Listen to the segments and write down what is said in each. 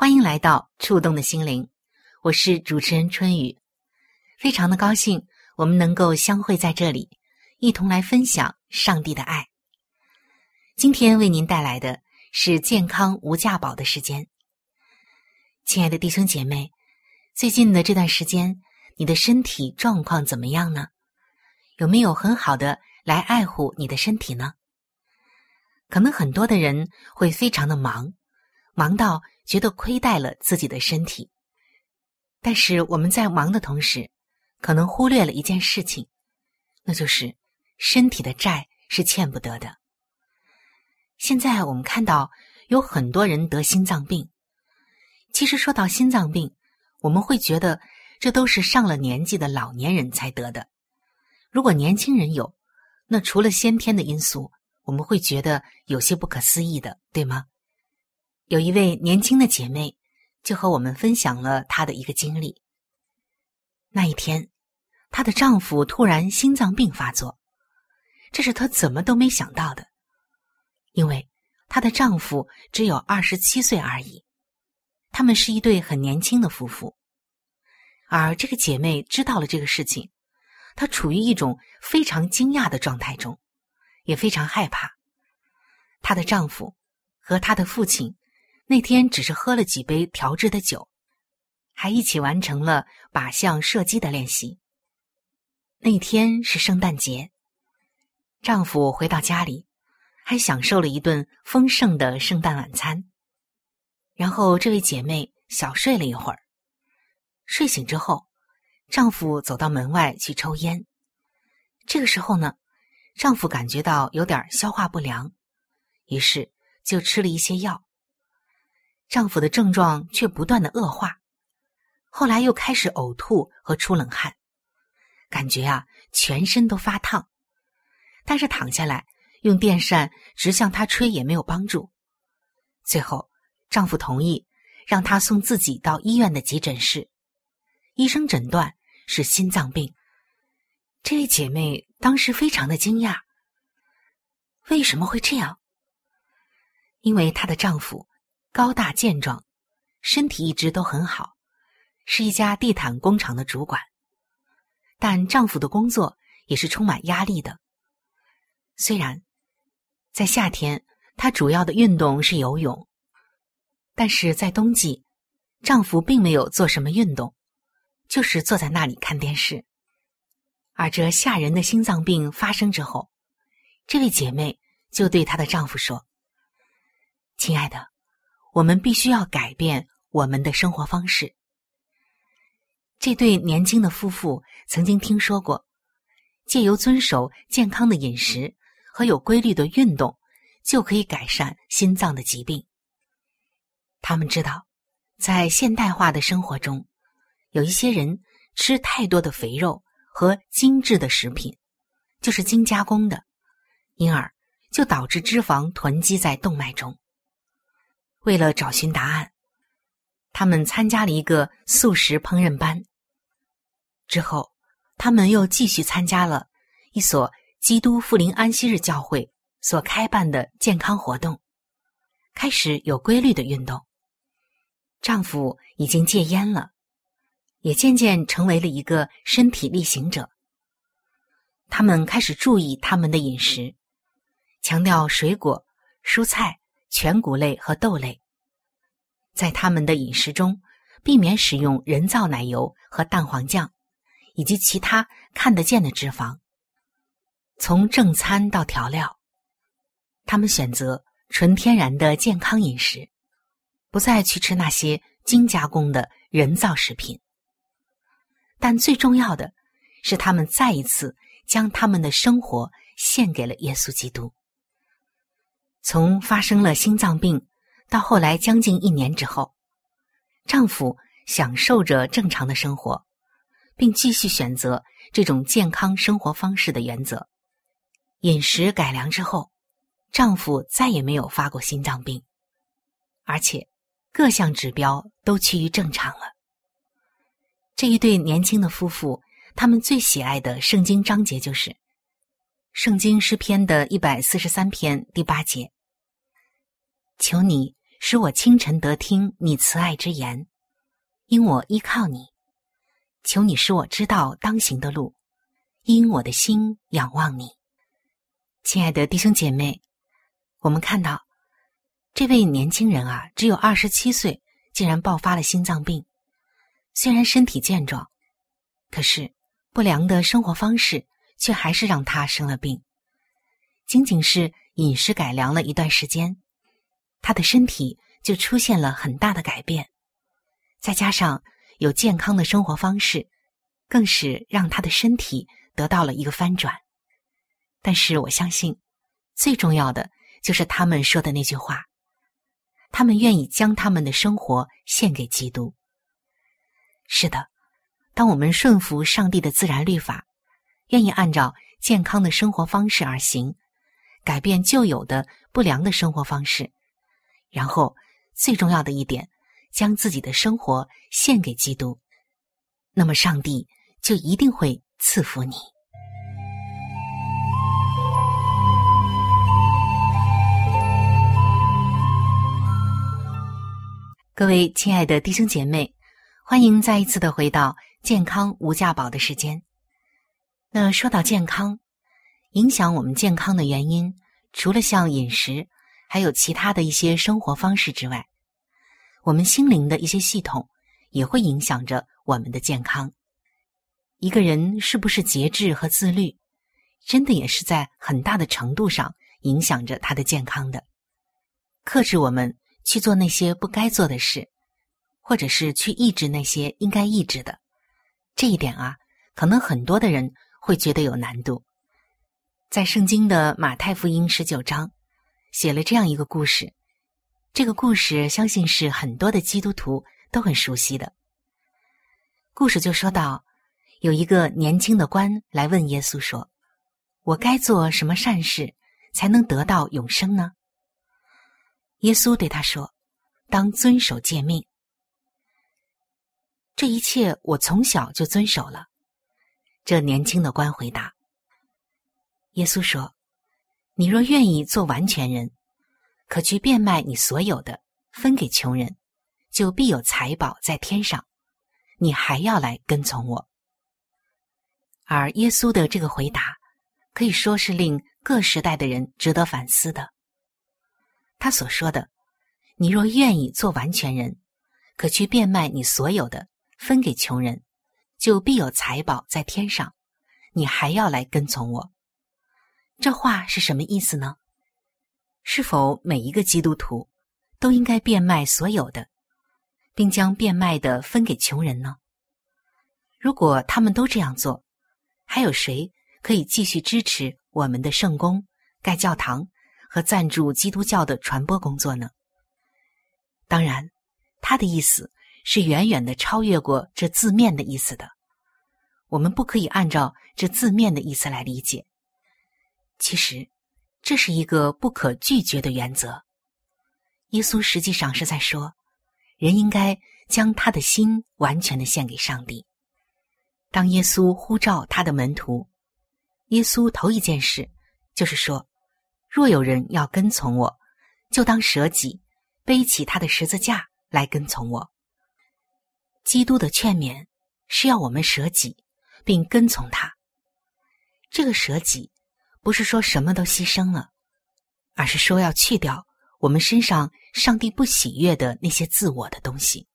欢迎来到触动的心灵，我是主持人春雨，非常的高兴我们能够相会在这里。一同来分享上帝的爱。今天为您带来的是健康无价宝的时间。亲爱的弟兄姐妹，最近的这段时间，你的身体状况怎么样呢？有没有很好的来爱护你的身体呢？可能很多的人会非常的忙，忙到觉得亏待了自己的身体。但是我们在忙的同时，可能忽略了一件事情，那就是。身体的债是欠不得的。现在我们看到有很多人得心脏病。其实说到心脏病，我们会觉得这都是上了年纪的老年人才得的。如果年轻人有，那除了先天的因素，我们会觉得有些不可思议的，对吗？有一位年轻的姐妹就和我们分享了她的一个经历。那一天，她的丈夫突然心脏病发作。这是她怎么都没想到的，因为她的丈夫只有二十七岁而已，他们是一对很年轻的夫妇。而这个姐妹知道了这个事情，她处于一种非常惊讶的状态中，也非常害怕。她的丈夫和她的父亲那天只是喝了几杯调制的酒，还一起完成了靶向射击的练习。那天是圣诞节。丈夫回到家里，还享受了一顿丰盛的圣诞晚餐。然后，这位姐妹小睡了一会儿。睡醒之后，丈夫走到门外去抽烟。这个时候呢，丈夫感觉到有点消化不良，于是就吃了一些药。丈夫的症状却不断的恶化，后来又开始呕吐和出冷汗，感觉啊全身都发烫。但是躺下来用电扇直向她吹也没有帮助，最后丈夫同意让她送自己到医院的急诊室，医生诊断是心脏病。这位姐妹当时非常的惊讶，为什么会这样？因为她的丈夫高大健壮，身体一直都很好，是一家地毯工厂的主管，但丈夫的工作也是充满压力的。虽然在夏天，她主要的运动是游泳，但是在冬季，丈夫并没有做什么运动，就是坐在那里看电视。而这吓人的心脏病发生之后，这位姐妹就对她的丈夫说：“亲爱的，我们必须要改变我们的生活方式。”这对年轻的夫妇曾经听说过，借由遵守健康的饮食。和有规律的运动，就可以改善心脏的疾病。他们知道，在现代化的生活中，有一些人吃太多的肥肉和精致的食品，就是精加工的，因而就导致脂肪囤积在动脉中。为了找寻答案，他们参加了一个素食烹饪班。之后，他们又继续参加了一所基督复临安息日教会所开办的健康活动，开始有规律的运动。丈夫已经戒烟了，也渐渐成为了一个身体力行者。他们开始注意他们的饮食，强调水果、蔬菜、全谷类和豆类。在他们的饮食中，避免使用人造奶油和蛋黄酱，以及其他看得见的脂肪。从正餐到调料，他们选择纯天然的健康饮食，不再去吃那些精加工的人造食品。但最重要的是，他们再一次。将他们的生活献给了耶稣基督。从发生了心脏病到后来将近一年之后，丈夫享受着正常的生活，并继续选择这种健康生活方式的原则。饮食改良之后，丈夫再也没有发过心脏病，而且各项指标都趋于正常了。这一对年轻的夫妇。他们最喜爱的圣经章节就是《圣经诗篇》的一百四十三篇第八节：“求你使我清晨得听你慈爱之言，因我依靠你；求你使我知道当行的路，因我的心仰望你。”亲爱的弟兄姐妹，我们看到这位年轻人啊，只有二十七岁，竟然爆发了心脏病。虽然身体健壮，可是。不良的生活方式却还是让他生了病。仅仅是饮食改良了一段时间，他的身体就出现了很大的改变。再加上有健康的生活方式，更是让他的身体得到了一个翻转。但是我相信，最重要的就是他们说的那句话：他们愿意将他们的生活献给基督。是的。当我们顺服上帝的自然律法，愿意按照健康的生活方式而行，改变旧有的不良的生活方式，然后最重要的一点，将自己的生活献给基督，那么上帝就一定会赐福你。各位亲爱的弟兄姐妹，欢迎再一次的回到。健康无价宝的时间。那说到健康，影响我们健康的原因，除了像饮食，还有其他的一些生活方式之外，我们心灵的一些系统也会影响着我们的健康。一个人是不是节制和自律，真的也是在很大的程度上影响着他的健康的。克制我们去做那些不该做的事，或者是去抑制那些应该抑制的。这一点啊，可能很多的人会觉得有难度。在圣经的马太福音十九章，写了这样一个故事。这个故事相信是很多的基督徒都很熟悉的。故事就说到，有一个年轻的官来问耶稣说：“我该做什么善事，才能得到永生呢？”耶稣对他说：“当遵守诫命。”这一切我从小就遵守了。这年轻的官回答：“耶稣说，你若愿意做完全人，可去变卖你所有的，分给穷人，就必有财宝在天上。你还要来跟从我。”而耶稣的这个回答，可以说是令各时代的人值得反思的。他所说的：“你若愿意做完全人，可去变卖你所有的。”分给穷人，就必有财宝在天上。你还要来跟从我，这话是什么意思呢？是否每一个基督徒都应该变卖所有的，并将变卖的分给穷人呢？如果他们都这样做，还有谁可以继续支持我们的圣公、盖教堂和赞助基督教的传播工作呢？当然，他的意思。是远远的超越过这字面的意思的。我们不可以按照这字面的意思来理解。其实，这是一个不可拒绝的原则。耶稣实际上是在说，人应该将他的心完全的献给上帝。当耶稣呼召他的门徒，耶稣头一件事就是说：“若有人要跟从我，就当舍己，背起他的十字架来跟从我。”基督的劝勉是要我们舍己，并跟从他。这个舍己，不是说什么都牺牲了，而是说要去掉我们身上上帝不喜悦的那些自我的东西。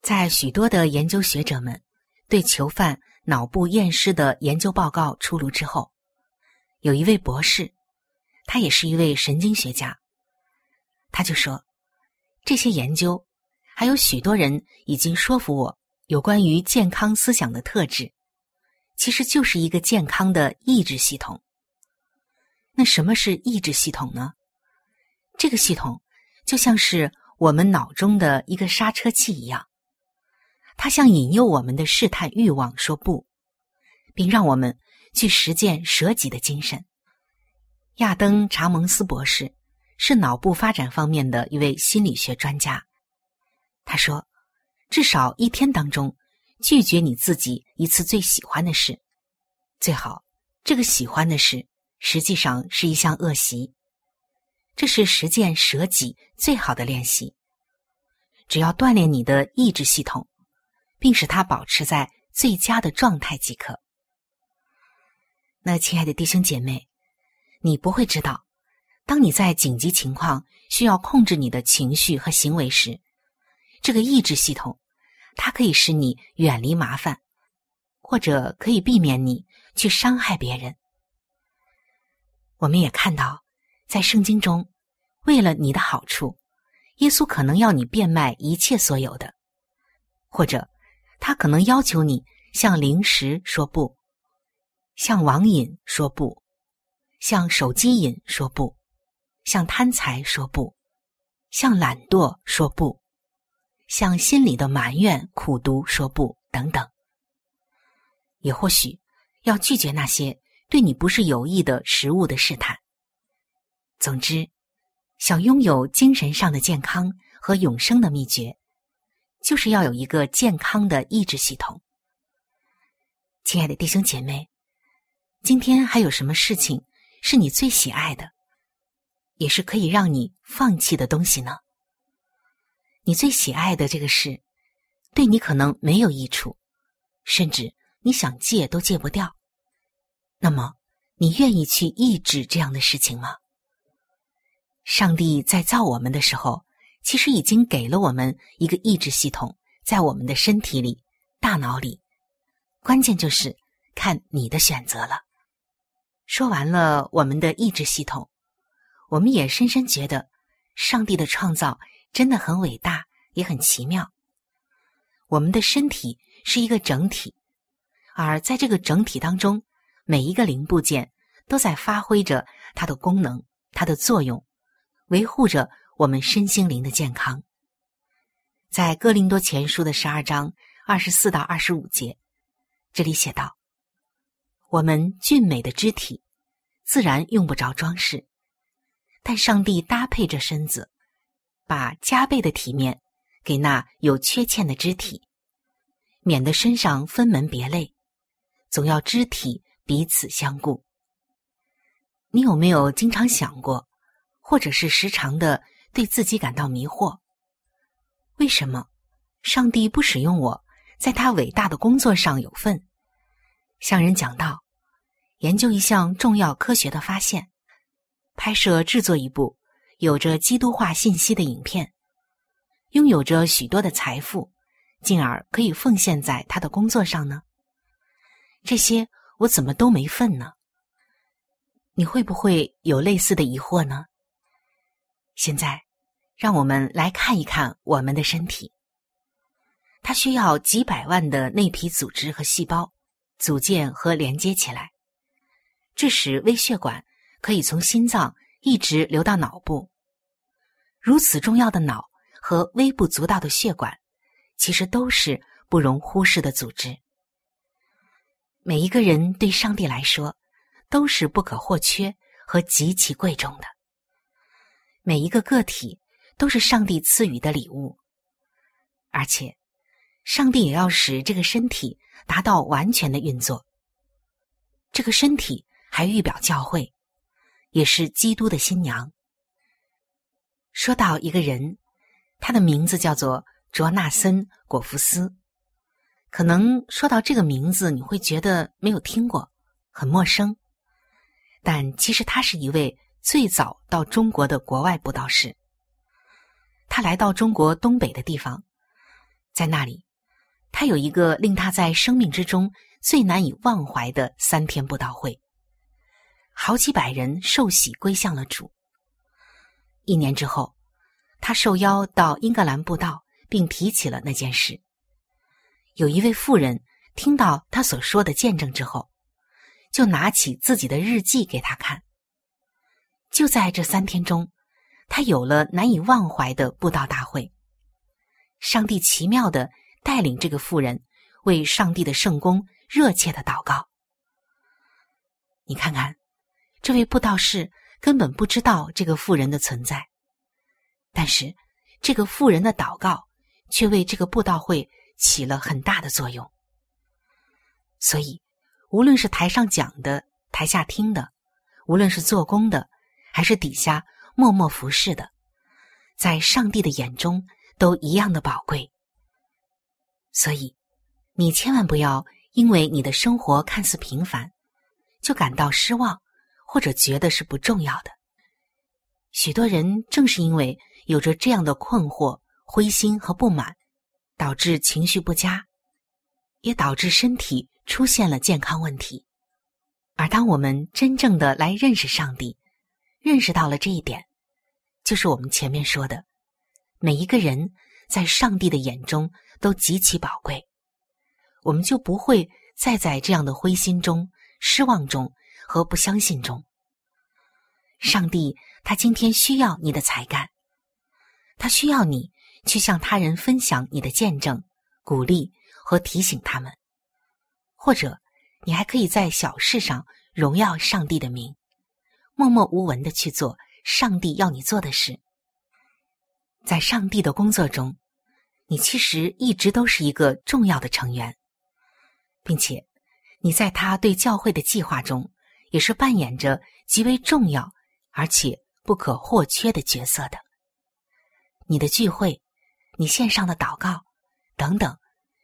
在许多的研究学者们对囚犯脑部验尸的研究报告出炉之后，有一位博士，他也是一位神经学家，他就说：这些研究还有许多人已经说服我有关于健康思想的特质。其实就是一个健康的意志系统。那什么是意志系统呢？这个系统就像是我们脑中的一个刹车器一样，它向引诱我们的试探欲望说不，并让我们去实践舍己的精神。亚登·查蒙斯博士是脑部发展方面的一位心理学专家。他说，至少一天当中。拒绝你自己一次最喜欢的事，最好这个喜欢的事实际上是一项恶习。这是实践舍己最好的练习。只要锻炼你的意志系统，并使它保持在最佳的状态即可。那亲爱的弟兄姐妹，你不会知道，当你在紧急情况需要控制你的情绪和行为时，这个意志系统。它可以使你远离麻烦，或者可以避免你去伤害别人。我们也看到，在圣经中，为了你的好处，耶稣可能要你变卖一切所有的，或者他可能要求你向零食说不，向网瘾说不，向手机瘾说不，向贪财说不，向懒惰说不。向心里的埋怨、苦读说不等等，也或许要拒绝那些对你不是有益的食物的试探。总之，想拥有精神上的健康和永生的秘诀，就是要有一个健康的意志系统。亲爱的弟兄姐妹，今天还有什么事情是你最喜爱的，也是可以让你放弃的东西呢？你最喜爱的这个事，对你可能没有益处，甚至你想戒都戒不掉。那么，你愿意去抑制这样的事情吗？上帝在造我们的时候，其实已经给了我们一个意志系统，在我们的身体里、大脑里。关键就是看你的选择了。说完了我们的意志系统，我们也深深觉得上帝的创造。真的很伟大，也很奇妙。我们的身体是一个整体，而在这个整体当中，每一个零部件都在发挥着它的功能、它的作用，维护着我们身心灵的健康。在哥林多前书的十二章二十四到二十五节，这里写道：“我们俊美的肢体，自然用不着装饰，但上帝搭配着身子。”把加倍的体面给那有缺欠的肢体，免得身上分门别类，总要肢体彼此相顾。你有没有经常想过，或者是时常的对自己感到迷惑？为什么上帝不使用我，在他伟大的工作上有份，向人讲道，研究一项重要科学的发现，拍摄制作一部？有着基督化信息的影片，拥有着许多的财富，进而可以奉献在他的工作上呢？这些我怎么都没份呢？你会不会有类似的疑惑呢？现在，让我们来看一看我们的身体，它需要几百万的内皮组织和细胞组建和连接起来，这使微血管可以从心脏。一直流到脑部，如此重要的脑和微不足道的血管，其实都是不容忽视的组织。每一个人对上帝来说，都是不可或缺和极其贵重的。每一个个体都是上帝赐予的礼物，而且，上帝也要使这个身体达到完全的运作。这个身体还预表教会，也是基督的新娘。说到一个人，他的名字叫做卓纳森·果福斯。可能说到这个名字，你会觉得没有听过，很陌生。但其实他是一位最早到中国的国外布道士。他来到中国东北的地方，在那里，他有一个令他在生命之中最难以忘怀的三天布道会，好几百人受洗归向了主。一年之后，他受邀到英格兰布道，并提起了那件事。有一位妇人听到他所说的见证之后，就拿起自己的日记给他看。就在这三天中，他有了难以忘怀的布道大会。上帝奇妙的带领这个妇人为上帝的圣功热切的祷告。你看看，这位布道士根本不知道这个妇人的存在，但是这个妇人的祷告却为这个布道会。起了很大的作用，所以无论是台上讲的、台下听的，无论是做工的，还是底下默默服侍的，在上帝的眼中都一样的宝贵。所以，你千万不要因为你的生活看似平凡，就感到失望，或者觉得是不重要的。许多人正是因为有着这样的困惑、灰心和不满。导致情绪不佳，也导致身体出现了健康问题。而当我们真正的来认识上帝，认识到了这一点，就是我们前面说的，每一个人在上帝的眼中都极其宝贵，我们就不会再在这样的灰心中、失望中和不相信中。上帝他今天需要你的才干，他需要你。去向他人分享你的见证、鼓励和提醒他们，或者你还可以在小事上荣耀上帝的名，默默无闻的去做上帝要你做的事。在上帝的工作中，你其实一直都是一个重要的成员，并且你在他对教会的计划中也是扮演着极为重要而且不可或缺的角色的。你的聚会。你线上的祷告，等等，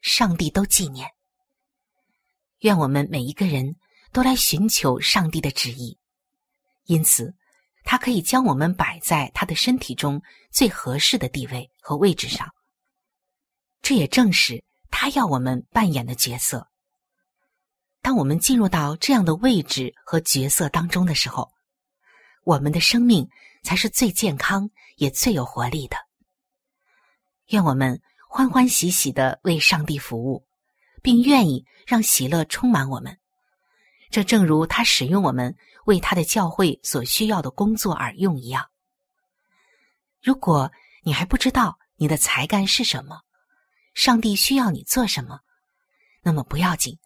上帝都纪念。愿我们每一个人都来寻求上帝的旨意，因此，他可以将我们摆在他的身体中最合适的地位和位置上。这也正是他要我们扮演的角色。当我们进入到这样的位置和角色当中的时候，我们的生命才是最健康也最有活力的。愿我们欢欢喜喜的为上帝服务，并愿意让喜乐充满我们。这正如他使用我们为他的教会所需要的工作而用一样。如果你还不知道你的才干是什么，上帝需要你做什么，那么不要紧，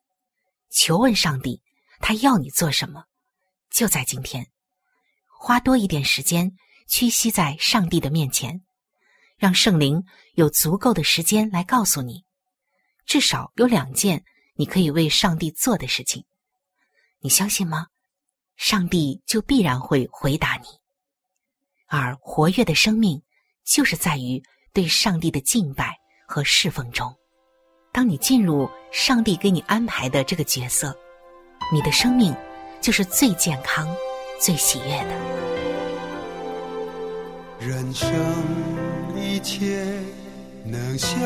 求问上帝，他要你做什么，就在今天，花多一点时间屈膝在上帝的面前。让圣灵有足够的时间来告诉你，至少有两件你可以为上帝做的事情，你相信吗？上帝就必然会回答你。而活跃的生命就是在于对上帝的敬拜和侍奉中。当你进入上帝给你安排的这个角色，你的生命就是最健康、最喜悦的。人生。一切能像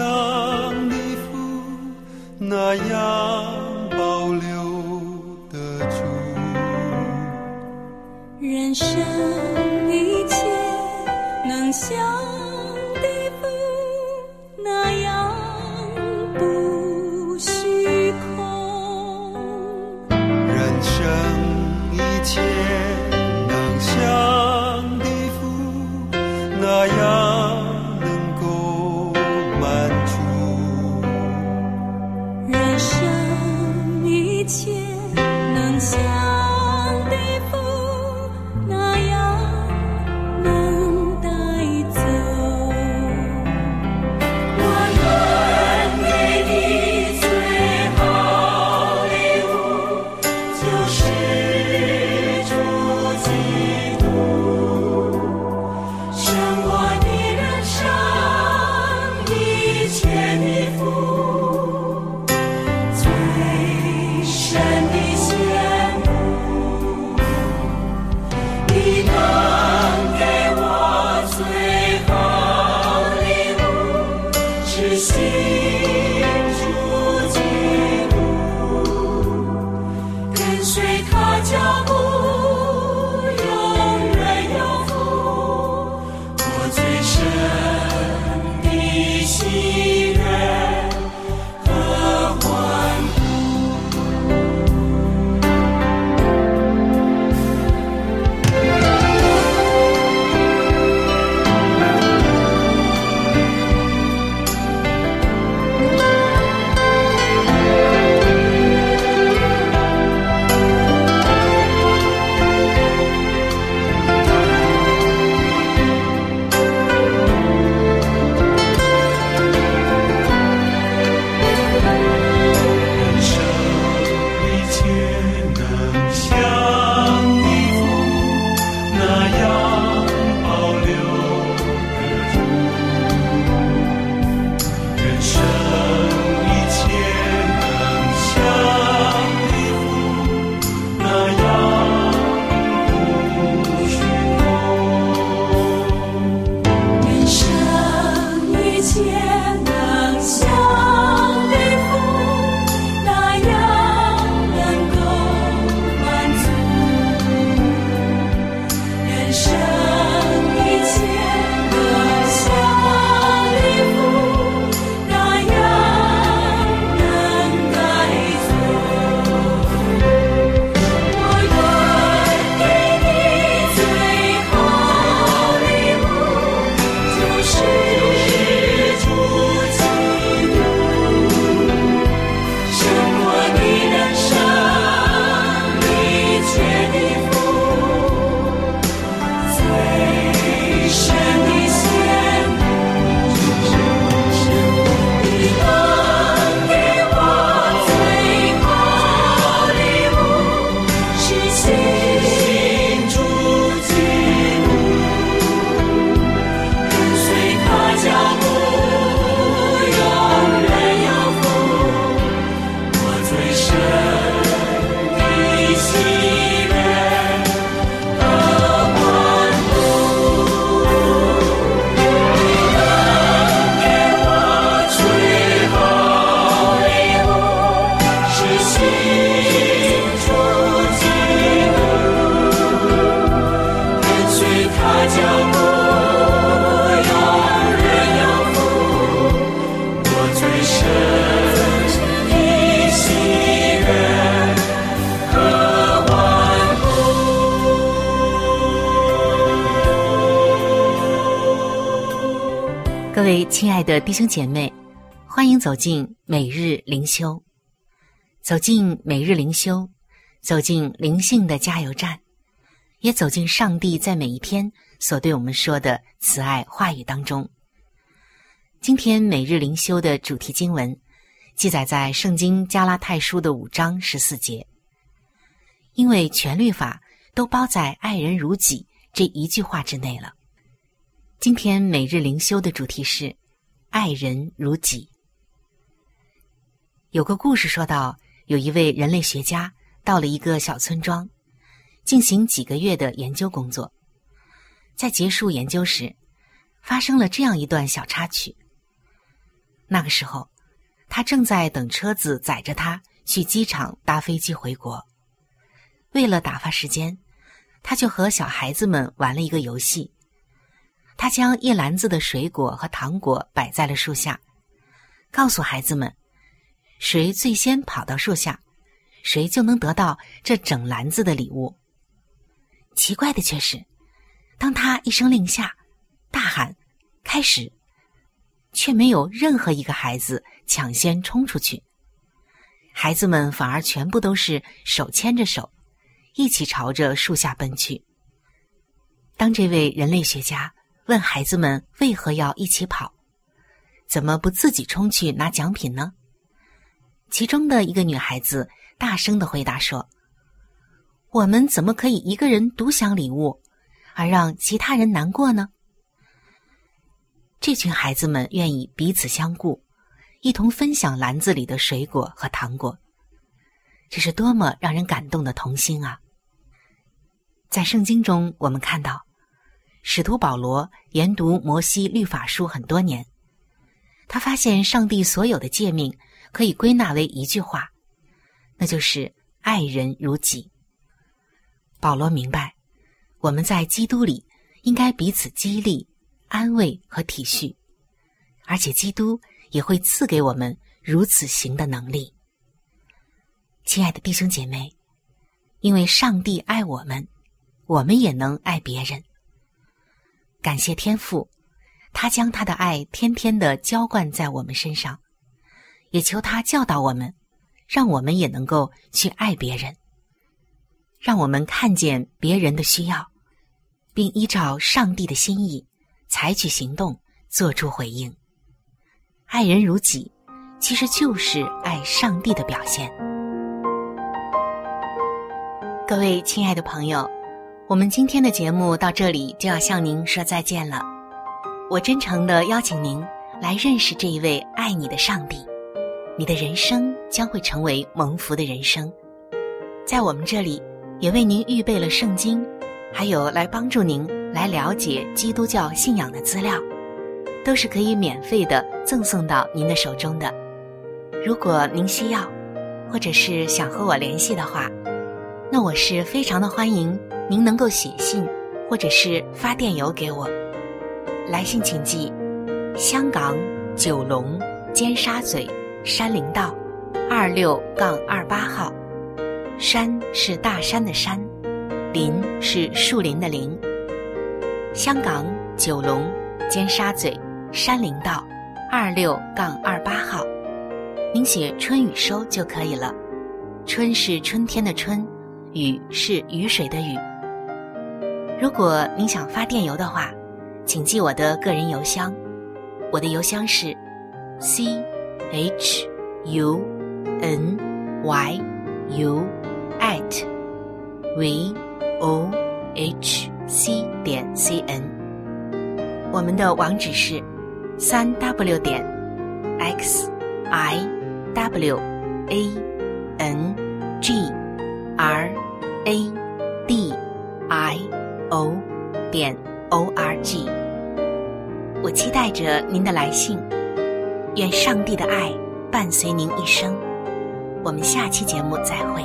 你父那样保留得住，人生一切能像那样。straight 神的喜悦和欢。各位亲爱的弟兄姐妹，欢迎走进每日灵修，走进每日灵修，走进灵性的加油站，也走进上帝在每一天所对我们说的慈爱话语当中。今天每日灵修的主题经文记载在《圣经加拉太书》的五章十四节，因为全律法都包在“爱人如己”这一句话之内了。今天每日灵修的主题是“爱人如己”。有个故事说到，有一位人类学家到了一个小村庄，进行几个月的研究工作。在结束研究时，发生了这样一段小插曲。那个时候，他正在等车子载着他去机场搭飞机回国。为了打发时间，他就和小孩子们玩了一个游戏。他将一篮子的水果和糖果摆在了树下，告诉孩子们：谁最先跑到树下，谁就能得到这整篮子的礼物。奇怪的却是，当他一声令下，大喊“开始”。却没有任何一个孩子抢先冲出去，孩子们反而全部都是手牵着手，一起朝着树下奔去。当这位人类学家问孩子们为何要一起跑，怎么不自己冲去拿奖品呢？其中的一个女孩子大声的回答说：“我们怎么可以一个人独享礼物，而让其他人难过呢？”这群孩子们愿意彼此相顾，一同分享篮子里的水果和糖果，这是多么让人感动的童心啊！在圣经中，我们看到，使徒保罗研读摩西律法书很多年，他发现上帝所有的诫命可以归纳为一句话，那就是“爱人如己”。保罗明白，我们在基督里应该彼此激励。安慰和体恤，而且基督也会赐给我们如此行的能力。亲爱的弟兄姐妹，因为上帝爱我们，我们也能爱别人。感谢天父，他将他的爱天天的浇灌在我们身上，也求他教导我们，让我们也能够去爱别人，让我们看见别人的需要，并依照上帝的心意。采取行动，做出回应。爱人如己，其实就是爱上帝的表现。各位亲爱的朋友，我们今天的节目到这里就要向您说再见了。我真诚的邀请您来认识这一位爱你的上帝，你的人生将会成为蒙福的人生。在我们这里，也为您预备了圣经，还有来帮助您。来了解基督教信仰的资料，都是可以免费的赠送到您的手中的。如果您需要，或者是想和我联系的话，那我是非常的欢迎您能够写信，或者是发电邮给我。来信请寄：香港九龙尖沙咀山林道二六杠二八号。山是大山的山，林是树林的林。香港九龙尖沙咀山林道二六杠二八号，您写“春雨收”就可以了。春是春天的春，雨是雨水的雨。如果您想发电邮的话，请记我的个人邮箱，我的邮箱是 c h u n y u at v o h。C 点 c n，我们的网址是三 w 点 x i w a n g r a d i o 点 o r g。我期待着您的来信，愿上帝的爱伴随您一生。我们下期节目再会。